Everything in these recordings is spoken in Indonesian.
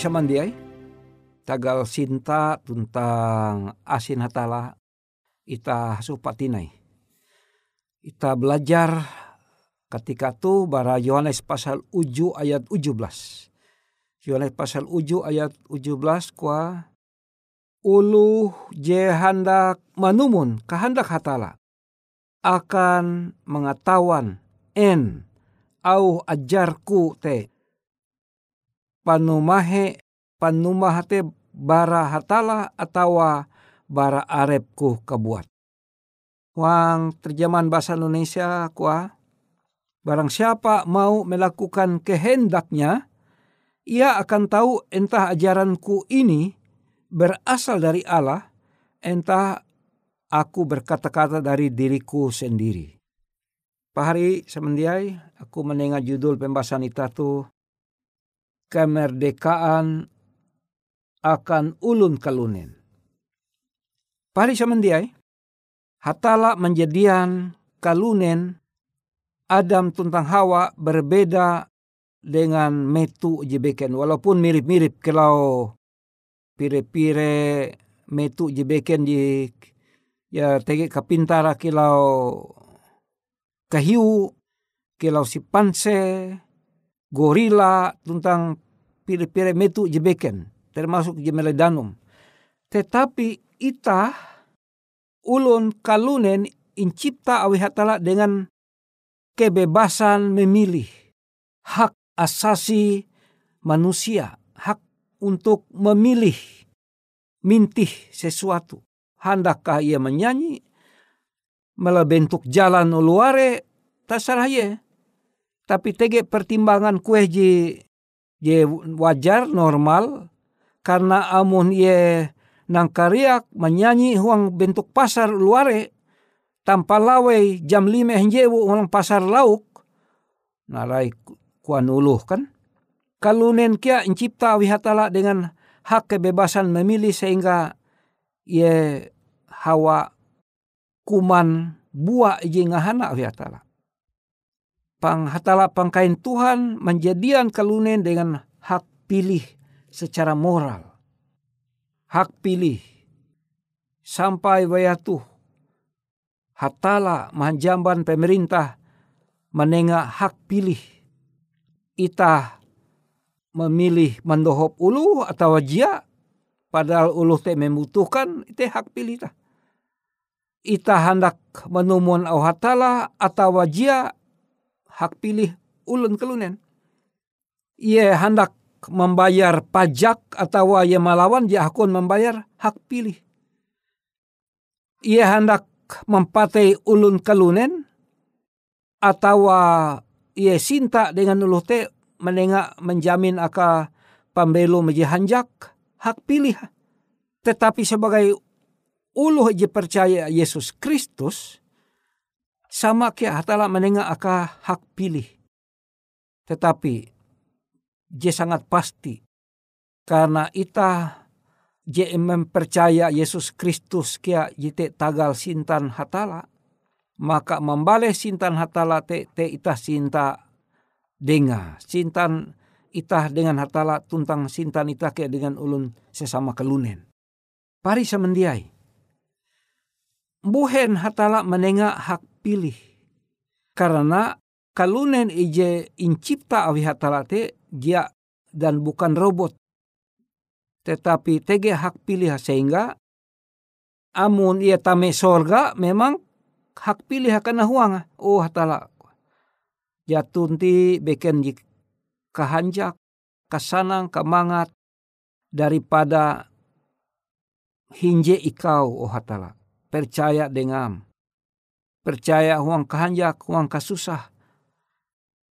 Pari samandiai tagal sinta tentang asin hatala ita supatinai. Ita belajar ketika tu bara Yohanes pasal uju ayat 17. Yohanes pasal uju ayat 17 kwa ulu je hendak manumun kehendak hatala akan mengetahuan en au ajarku te panumahe panumahate bara hatala atawa bara arepku kebuat. Wang terjemahan bahasa Indonesia kuah barang siapa mau melakukan kehendaknya ia akan tahu entah ajaranku ini berasal dari Allah, entah aku berkata-kata dari diriku sendiri. Pahari semendiai aku mendengar judul pembahasan itu kemerdekaan akan ulun kalunen. Pahari semendiai hatala menjadian kalunen Adam tuntang Hawa berbeda dengan metu jebeken walaupun mirip-mirip kalau pire-pire metu jebeken di ya tege kapintara kilau kahiu kilau si panse gorila tentang pire-pire metu jebeken termasuk jemeledanum tetapi ita ulun kalunen incipta awi hatala dengan kebebasan memilih hak asasi manusia, hak untuk memilih mintih sesuatu. Handakkah ia menyanyi, malah bentuk jalan luare, terserah ia. Tapi tege pertimbangan kue je, je wajar normal, karena amun ye nangkariak menyanyi huang bentuk pasar luare, tanpa lawai jam lima henjewu huang pasar lauk, narai kuan uluh kan. Kalunen kia incipta wihatala dengan hak kebebasan memilih sehingga ye hawa kuman buah iji ngahana wihatala. Pang hatala pangkain Tuhan menjadian kalunen dengan hak pilih secara moral. Hak pilih. Sampai wayatuh hatala manjamban pemerintah menengah hak pilih ita memilih mendohop ulu atau jia padahal ulu te membutuhkan itu hak pilih ta. Ita hendak menumun au hatala atau jia hak pilih ulun kelunen. Ia hendak membayar pajak atau ia melawan dia akun membayar hak pilih. Ia hendak mempatai ulun kelunen atau ia sinta dengan ulu te menengah menjamin aka pambelo meji hanjak hak pilih. Tetapi sebagai ulu je percaya Yesus Kristus sama kia hatala menengah aka hak pilih. Tetapi je sangat pasti karena ita je mempercaya Yesus Kristus kia jite tagal sintan hatala maka membalik sintan hatala te, te itah sinta denga. Sintan itah dengan hatala tuntang sintan itah ke dengan ulun sesama kelunen. Pari semendiai. Buhen hatala menenga hak pilih. Karena kalunen ije incipta awi hatala te dia dan bukan robot. Tetapi tege hak pilih sehingga amun ia tame sorga memang hak pilih akan huang. Oh hatala. Jatunti beken jik kahanjak, kasanang, kamangat daripada hinje ikau oh hatala. Percaya dengan percaya huang kahanjak, huang kasusah.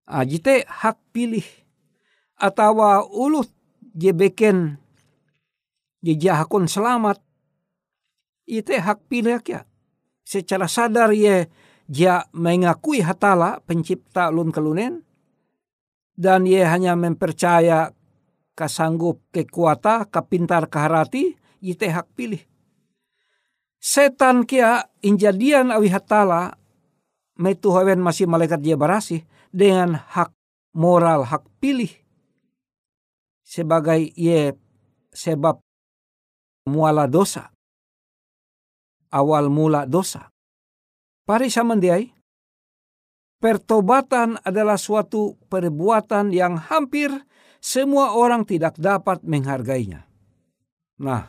Ajite hak pilih. Atawa ulut je beken je jahakun selamat. Ite hak pilih ya secara sadar ye dia mengakui hatala pencipta lun kelunen dan ye hanya mempercaya kasanggup kekuata kapintar kaharati yite hak pilih. Setan kia injadian awi hatala metu hawen masih malaikat dia barasi dengan hak moral hak pilih sebagai ye sebab muala dosa awal mula dosa. Pari samandiai, pertobatan adalah suatu perbuatan yang hampir semua orang tidak dapat menghargainya. Nah,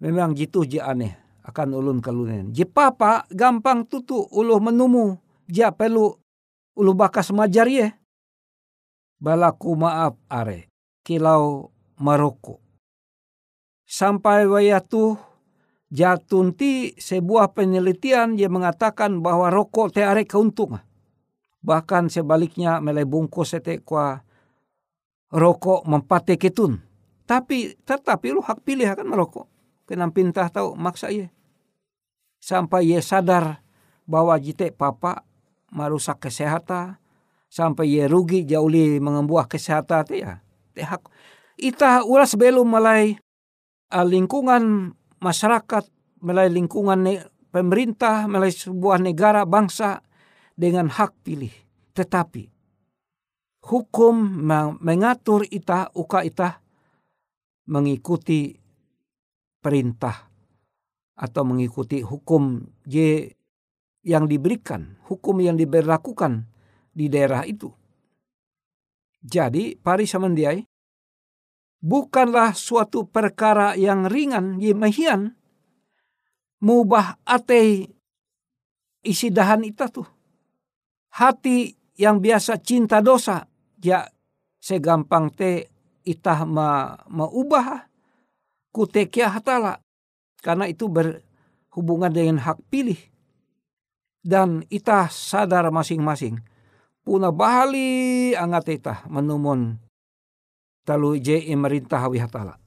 memang jitu je aneh akan ulun kalunen. Je papa gampang tutu uluh menumu, ja perlu ulu bakas majar ye. Balaku maaf are, kilau Maroko. Sampai wayatu jatunti sebuah penelitian yang mengatakan bahwa rokok te are keuntungan. Bahkan sebaliknya melai bungkus sete kwa rokok mempate ketun. Tapi tetapi lu hak pilih akan merokok. Kenam pintah tahu maksa ye. Sampai ye sadar bahwa jite papa merusak kesehatan. Sampai ye rugi jauh li mengembuah kesehatan te ya. Te hak. Ita ulas belum mulai uh, lingkungan masyarakat, melalui lingkungan ne, pemerintah, melalui sebuah negara bangsa dengan hak pilih. Tetapi hukum mengatur ita uka ita mengikuti perintah atau mengikuti hukum J yang diberikan, hukum yang diberlakukan di daerah itu. Jadi, pari samandiai, bukanlah suatu perkara yang ringan yemehian mubah ate isi dahan itu tuh hati yang biasa cinta dosa ya segampang te itah ma maubah kutekia hatala karena itu berhubungan dengan hak pilih dan itah sadar masing-masing puna bahali angat itah menumon talu je imerintah hatala.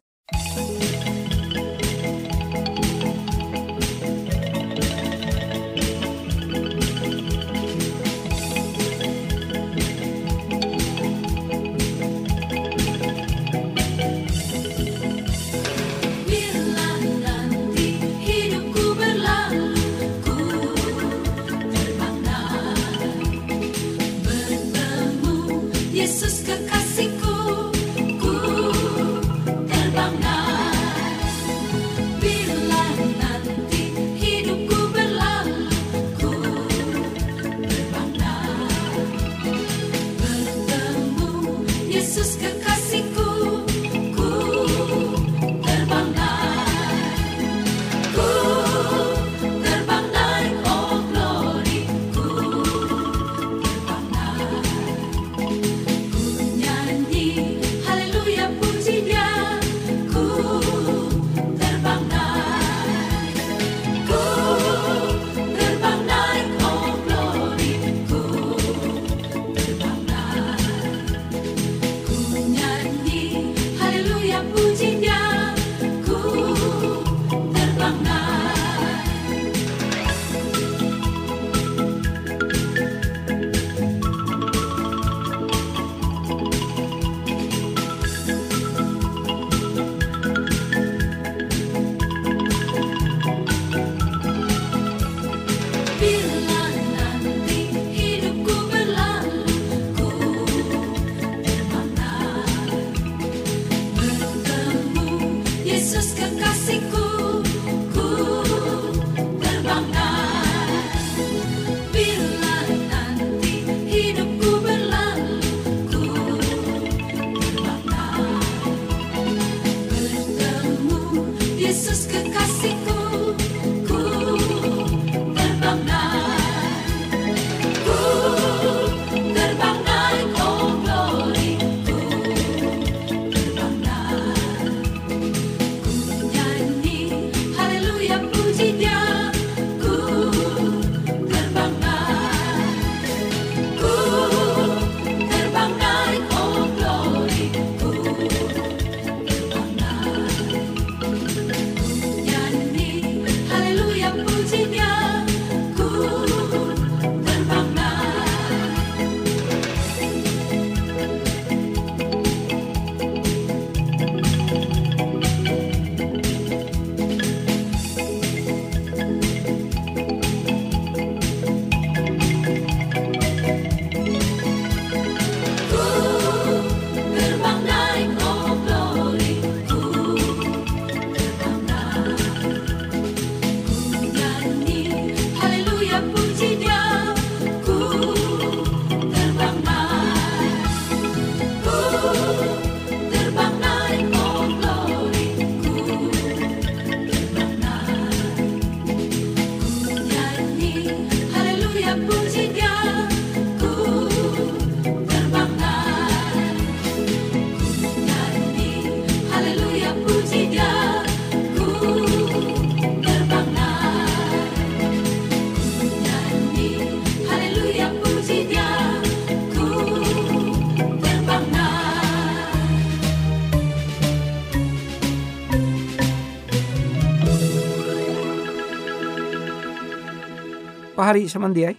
Pahari samandiai.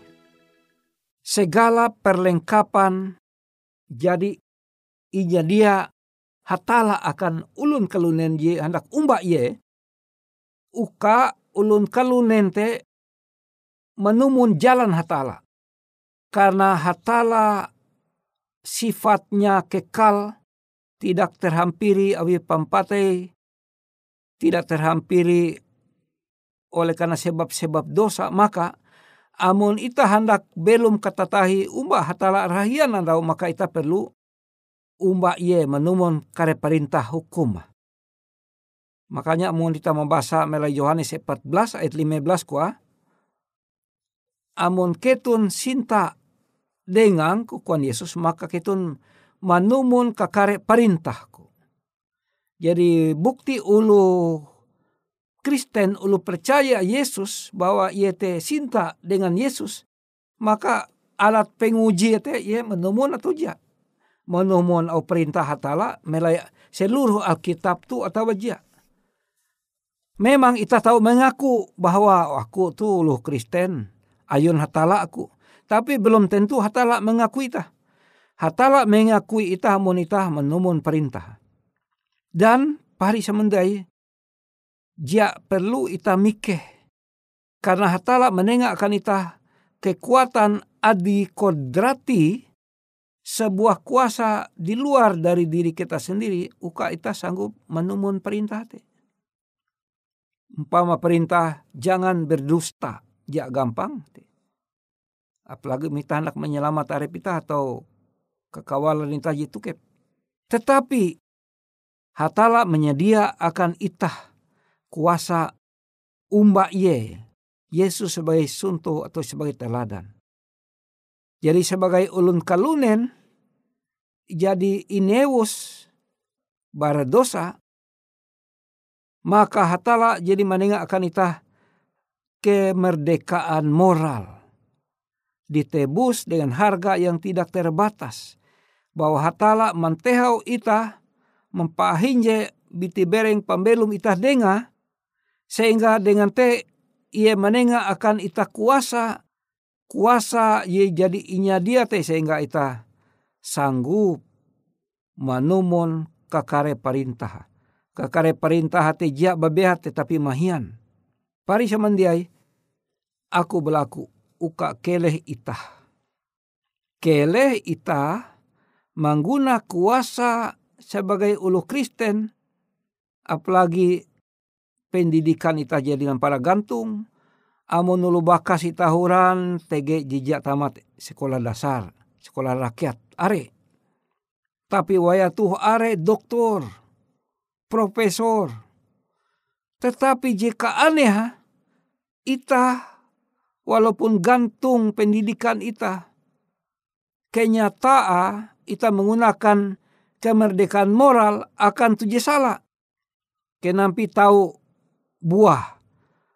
Segala perlengkapan jadi ija dia hatala akan ulun kalunen ye hendak umba ye uka ulun kalunen te menumun jalan hatala karena hatala sifatnya kekal tidak terhampiri awi pampatai tidak terhampiri oleh karena sebab-sebab dosa maka amun ita hendak belum katatahi umba hatala rahian andau maka ita perlu umba ye menumun kare perintah hukum. Makanya amun kita membaca melai Yohanes 14 ayat 15 kuah. Amun ketun sinta dengan kukuan Yesus maka ketun manumun kakare perintahku. Jadi bukti ulu Kristen ulu percaya Yesus bahwa ia te sinta dengan Yesus maka alat penguji te ia menumun atau ja menumun au perintah hatala melay seluruh Alkitab tu atau wajah. Memang kita tahu mengaku bahwa aku tu uluh Kristen, ayun hatala aku. Tapi belum tentu hatala mengakui ita. Hatala mengakui ita mun ita menumun perintah. Dan pari semendai, dia perlu ita mikeh. Karena hatala menengakkan ita kekuatan adi kodrati sebuah kuasa di luar dari diri kita sendiri, uka kita sanggup menumun perintah te. Umpama perintah jangan berdusta, jak gampang. Te. Apalagi minta anak menyelamat arep kita atau kekawalan itu jitu. Tetapi hatala menyedia akan itah kuasa umba ye Yesus sebagai sunto atau sebagai teladan. Jadi sebagai ulun kalunen, jadi inewus bara dosa, maka hatala jadi menengah akan itah kemerdekaan moral. Ditebus dengan harga yang tidak terbatas. Bahwa hatala mantehau itah mempahinje biti bereng pembelum itah denga, sehingga dengan te ia menengah akan itah kuasa kuasa ye jadi inya dia te sehingga ita sanggup manumun kakare perintah. Kakare perintah hati jia babehat tetapi mahian. Pari samandiai, aku berlaku uka keleh ita. Keleh ita mengguna kuasa sebagai ulu Kristen, apalagi pendidikan ita jadi dengan para gantung, amun nulu bakas tahuran tege jijak tamat sekolah dasar, sekolah rakyat, are. Tapi waya tuh are doktor, profesor. Tetapi jika aneh, ita walaupun gantung pendidikan ita, kenyataan ita menggunakan kemerdekaan moral akan tujuh salah. Kenampi tahu buah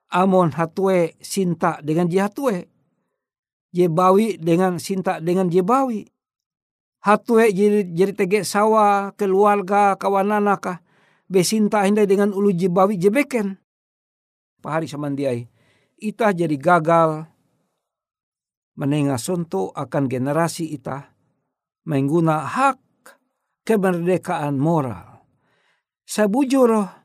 amon hatue sinta dengan jihatue. Jebawi dengan sinta dengan jebawi. Hatue jadi, jadi tege sawa keluarga kawananaka besinta hindai dengan ulu jebawi jebeken. Pahari samandiai. Ita jadi gagal menengah sonto akan generasi ita mengguna hak kemerdekaan moral. Sebujur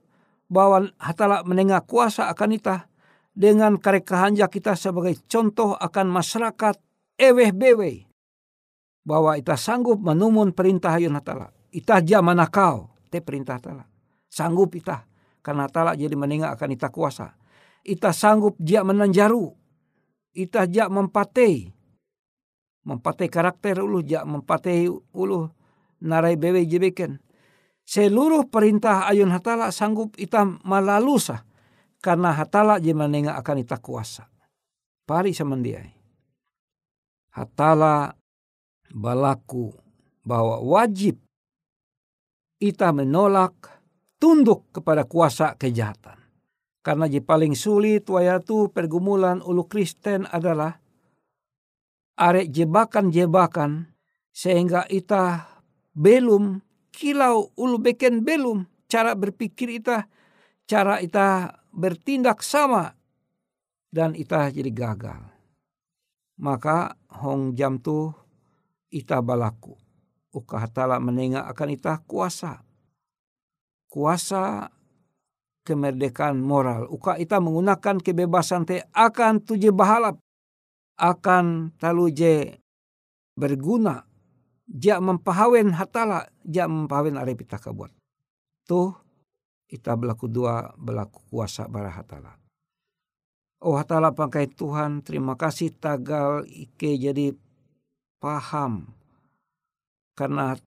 bahwa hatala menengah kuasa akan ita dengan karekahanjak kita sebagai contoh akan masyarakat eweh bewe bahwa ita sanggup menumun perintah ayun hatala. Ita ja manakau te perintah hatala. Sanggup ita karena hatala jadi menengah akan ita kuasa. Ita sanggup dia menanjaru. Ita ja mempatei. Mempatei karakter ulu ja mempatei ulu narai bewe jebeken. Seluruh perintah ayun hatala sanggup ita malalusah karena hatala je menengah akan ita kuasa. Pari samandiai. Hatala balaku bahwa wajib ita menolak tunduk kepada kuasa kejahatan. Karena je paling sulit wayatu pergumulan ulu Kristen adalah arek jebakan-jebakan sehingga ita belum kilau ulu beken belum. Cara berpikir ita cara ita bertindak sama dan ita jadi gagal. maka hong jam tu ita balaku. Uka hatala menengah akan ita kuasa. Kuasa kemerdekaan moral. Uka ita menggunakan kebebasan te akan tuje bahalap. Akan talu je berguna ja mempahawen hatala ja mempahawen arep ita kabuat tuh ita belaku dua belaku kuasa bara hatala Oh hatala pakai Tuhan, terima kasih tagal Ike jadi paham. Karena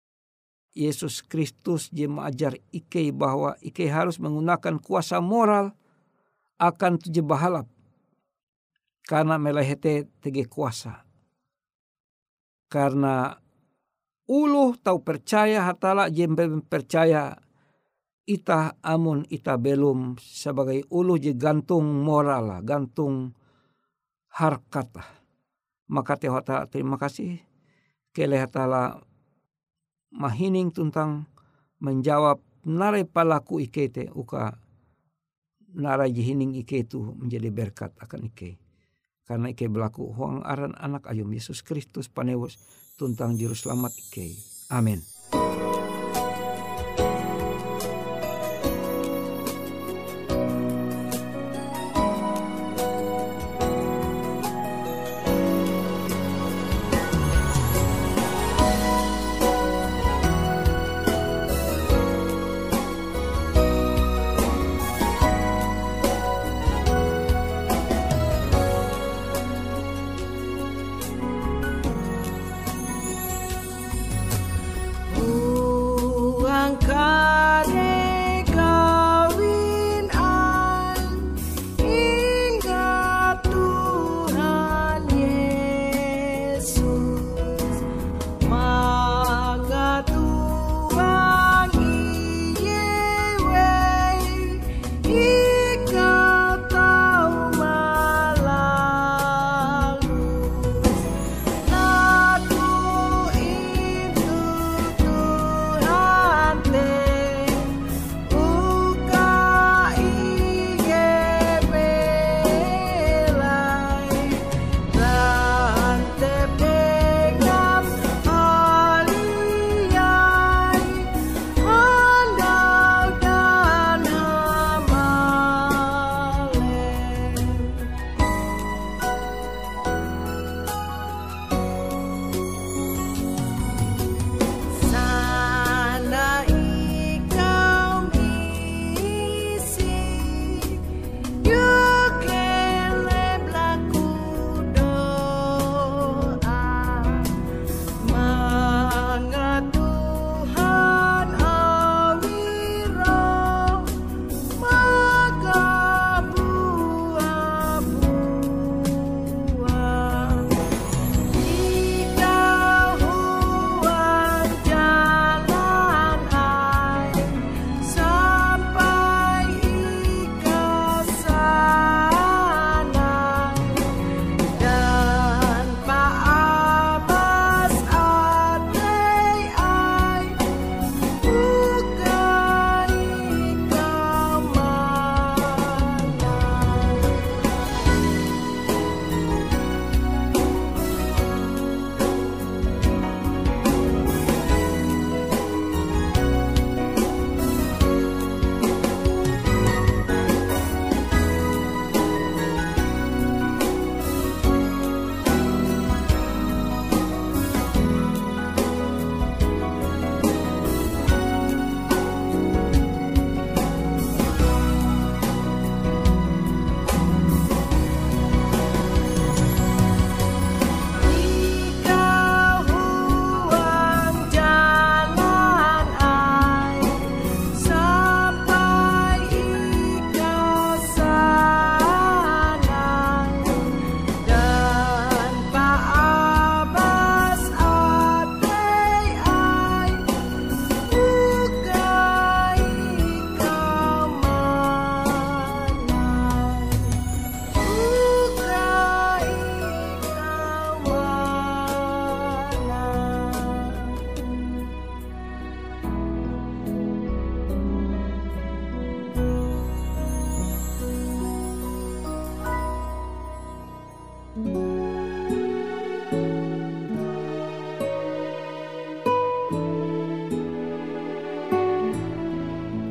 Yesus Kristus dia mengajar Ike bahwa Ike harus menggunakan kuasa moral akan tujuh bahalap. Karena melehete tege kuasa. Karena uluh tahu percaya hatala jembe percaya ita amun ita belum sebagai ulu je gantung moral lah, gantung harkat. Maka tehota terima kasih kelehatala mahining tentang menjawab narai palaku ike te uka narai jihining ike itu menjadi berkat akan ike. Karena ike berlaku huang aran anak ayum Yesus Kristus panewus tentang juru selamat ike. Amin.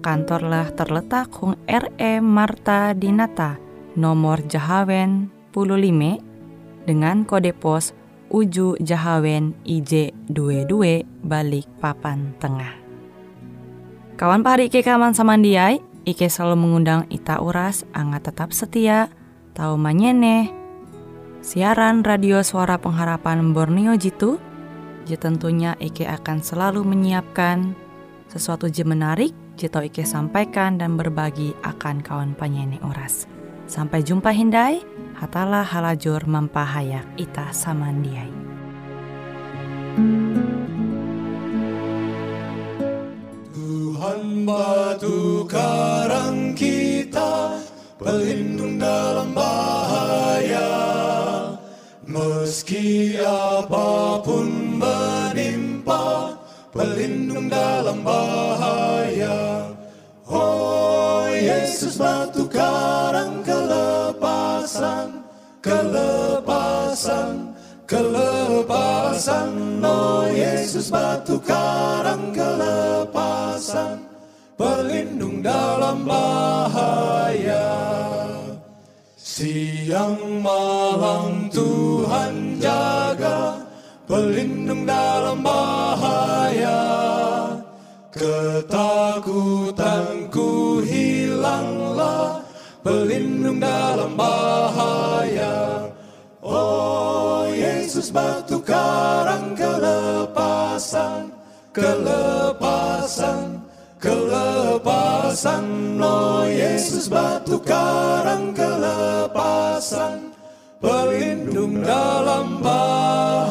kantorlah terletak Hung RE Marta Dinata, nomor Jahawen 15 dengan kode pos Uju Jahawen IJ 22 balik papan tengah. Kawan pahari Ike kaman samandiai, Ike selalu mengundang Ita Uras, angga tetap setia, tahu manyene, siaran radio suara pengharapan Borneo Jitu, je tentunya Ike akan selalu menyiapkan sesuatu je menarik, tau Ike sampaikan dan berbagi akan kawan penyanyi Uras. Sampai jumpa Hindai, hatalah halajur mempahayak ita samandiai. Tuhan batu karang kita pelindung dalam bahaya Meski apa pun menimpa pelindung dalam bahaya Kelepasan Oh Yesus batu karang kelepasan Pelindung dalam bahaya. Siang malam Tuhan jaga Pelindung dalam bahaya. Ketakutanku hilanglah Pelindung Batu karang kelepasan Kelepasan Kelepasan. Oh Yesus batu karang kelepasan Pelindung dalam bahaya